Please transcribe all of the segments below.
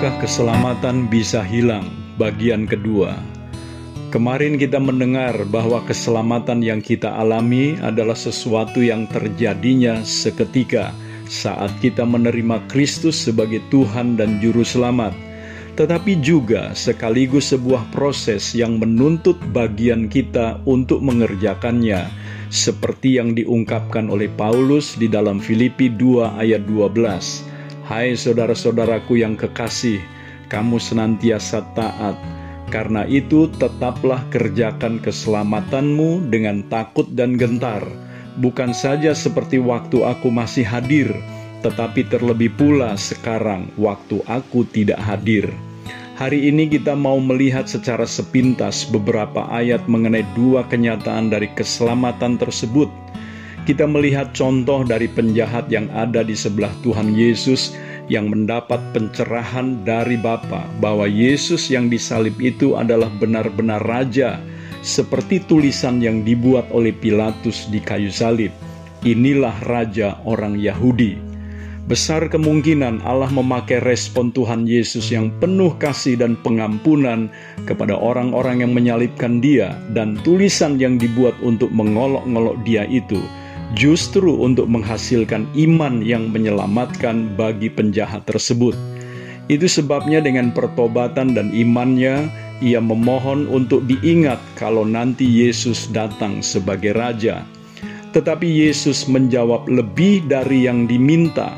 Apakah keselamatan bisa hilang? Bagian kedua. Kemarin kita mendengar bahwa keselamatan yang kita alami adalah sesuatu yang terjadinya seketika saat kita menerima Kristus sebagai Tuhan dan Juru Selamat, tetapi juga sekaligus sebuah proses yang menuntut bagian kita untuk mengerjakannya, seperti yang diungkapkan oleh Paulus di dalam Filipi 2 ayat 12. Hai saudara-saudaraku yang kekasih, kamu senantiasa taat, karena itu tetaplah kerjakan keselamatanmu dengan takut dan gentar, bukan saja seperti waktu aku masih hadir, tetapi terlebih pula sekarang waktu aku tidak hadir. Hari ini kita mau melihat secara sepintas beberapa ayat mengenai dua kenyataan dari keselamatan tersebut. Kita melihat contoh dari penjahat yang ada di sebelah Tuhan Yesus yang mendapat pencerahan dari Bapa bahwa Yesus yang disalib itu adalah benar-benar raja seperti tulisan yang dibuat oleh Pilatus di kayu salib. Inilah raja orang Yahudi. Besar kemungkinan Allah memakai respon Tuhan Yesus yang penuh kasih dan pengampunan kepada orang-orang yang menyalibkan Dia, dan tulisan yang dibuat untuk mengolok-ngolok Dia itu justru untuk menghasilkan iman yang menyelamatkan bagi penjahat tersebut. Itu sebabnya, dengan pertobatan dan imannya, ia memohon untuk diingat kalau nanti Yesus datang sebagai raja. Tetapi Yesus menjawab lebih dari yang diminta,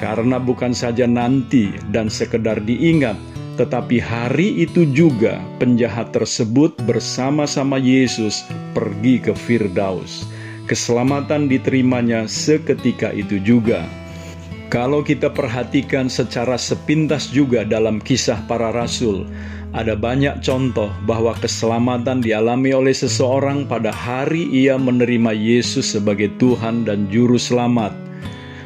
karena bukan saja nanti dan sekedar diingat, tetapi hari itu juga penjahat tersebut bersama-sama Yesus pergi ke Firdaus. Keselamatan diterimanya seketika itu juga. Kalau kita perhatikan secara sepintas juga dalam kisah para rasul, ada banyak contoh bahwa keselamatan dialami oleh seseorang pada hari ia menerima Yesus sebagai Tuhan dan Juru Selamat.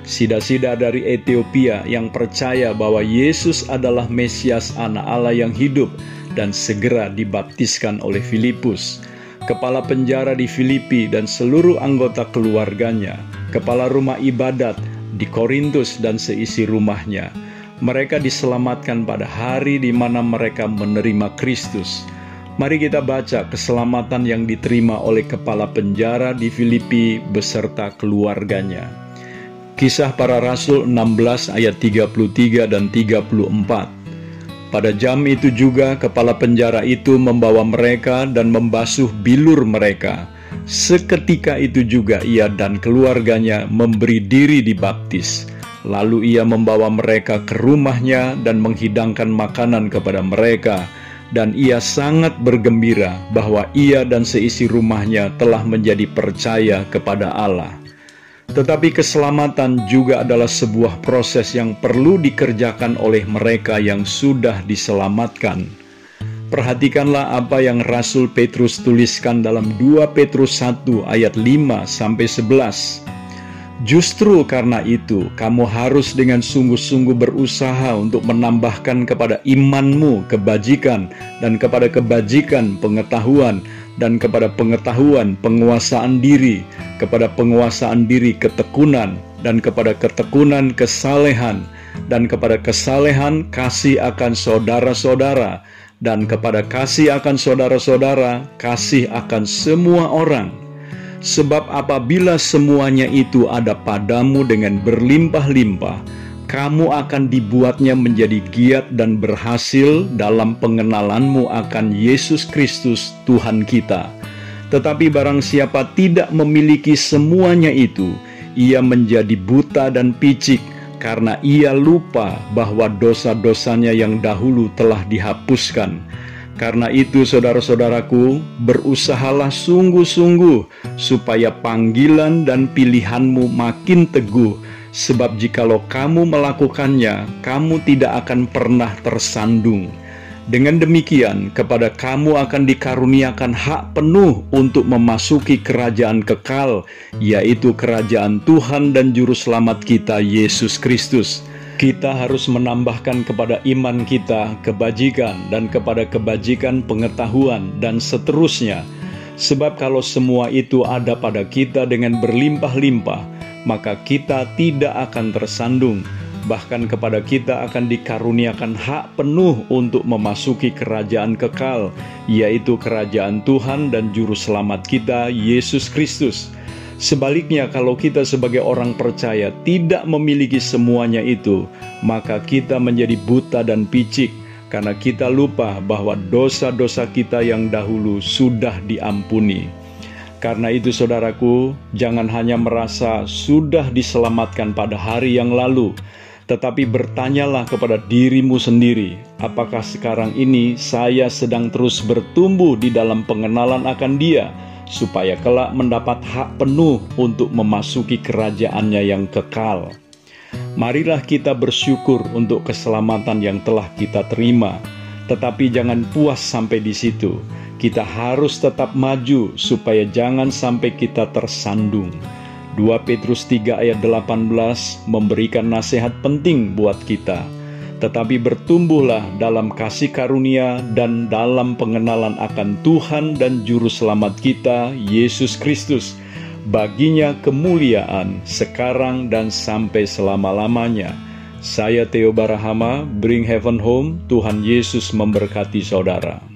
Sida-sida dari Ethiopia yang percaya bahwa Yesus adalah Mesias Anak Allah yang hidup dan segera dibaptiskan oleh Filipus. Kepala penjara di Filipi dan seluruh anggota keluarganya, kepala rumah ibadat di Korintus dan seisi rumahnya, mereka diselamatkan pada hari di mana mereka menerima Kristus. Mari kita baca keselamatan yang diterima oleh kepala penjara di Filipi beserta keluarganya. Kisah para Rasul 16 ayat 33 dan 34. Pada jam itu juga kepala penjara itu membawa mereka dan membasuh bilur mereka. Seketika itu juga ia dan keluarganya memberi diri dibaptis. Lalu ia membawa mereka ke rumahnya dan menghidangkan makanan kepada mereka, dan ia sangat bergembira bahwa ia dan seisi rumahnya telah menjadi percaya kepada Allah. Tetapi keselamatan juga adalah sebuah proses yang perlu dikerjakan oleh mereka yang sudah diselamatkan. Perhatikanlah apa yang Rasul Petrus tuliskan dalam 2 Petrus 1 ayat 5 sampai 11. Justru karena itu, kamu harus dengan sungguh-sungguh berusaha untuk menambahkan kepada imanmu kebajikan, dan kepada kebajikan pengetahuan, dan kepada pengetahuan penguasaan diri, kepada penguasaan diri ketekunan, dan kepada ketekunan kesalehan, dan kepada kesalehan kasih akan saudara-saudara, dan kepada kasih akan saudara-saudara, kasih akan semua orang Sebab apabila semuanya itu ada padamu dengan berlimpah-limpah, kamu akan dibuatnya menjadi giat dan berhasil dalam pengenalanmu akan Yesus Kristus Tuhan kita. Tetapi barang siapa tidak memiliki semuanya itu, ia menjadi buta dan picik karena ia lupa bahwa dosa-dosanya yang dahulu telah dihapuskan karena itu, saudara-saudaraku, berusahalah sungguh-sungguh supaya panggilan dan pilihanmu makin teguh, sebab jikalau kamu melakukannya, kamu tidak akan pernah tersandung. Dengan demikian, kepada kamu akan dikaruniakan hak penuh untuk memasuki kerajaan kekal, yaitu kerajaan Tuhan dan Juru Selamat kita, Yesus Kristus kita harus menambahkan kepada iman kita kebajikan dan kepada kebajikan pengetahuan dan seterusnya. Sebab kalau semua itu ada pada kita dengan berlimpah-limpah, maka kita tidak akan tersandung. Bahkan kepada kita akan dikaruniakan hak penuh untuk memasuki kerajaan kekal, yaitu kerajaan Tuhan dan Juru Selamat kita, Yesus Kristus. Sebaliknya, kalau kita sebagai orang percaya tidak memiliki semuanya itu, maka kita menjadi buta dan picik karena kita lupa bahwa dosa-dosa kita yang dahulu sudah diampuni. Karena itu, saudaraku, jangan hanya merasa sudah diselamatkan pada hari yang lalu, tetapi bertanyalah kepada dirimu sendiri, apakah sekarang ini saya sedang terus bertumbuh di dalam pengenalan akan Dia, supaya kelak mendapat hak penuh untuk memasuki kerajaannya yang kekal. Marilah kita bersyukur untuk keselamatan yang telah kita terima, tetapi jangan puas sampai di situ. Kita harus tetap maju supaya jangan sampai kita tersandung. 2 Petrus 3 ayat 18 memberikan nasihat penting buat kita. Tetapi bertumbuhlah dalam kasih karunia dan dalam pengenalan akan Tuhan dan Juru Selamat kita, Yesus Kristus. Baginya kemuliaan sekarang dan sampai selama-lamanya. Saya Theo Barahama, Bring Heaven Home, Tuhan Yesus memberkati saudara.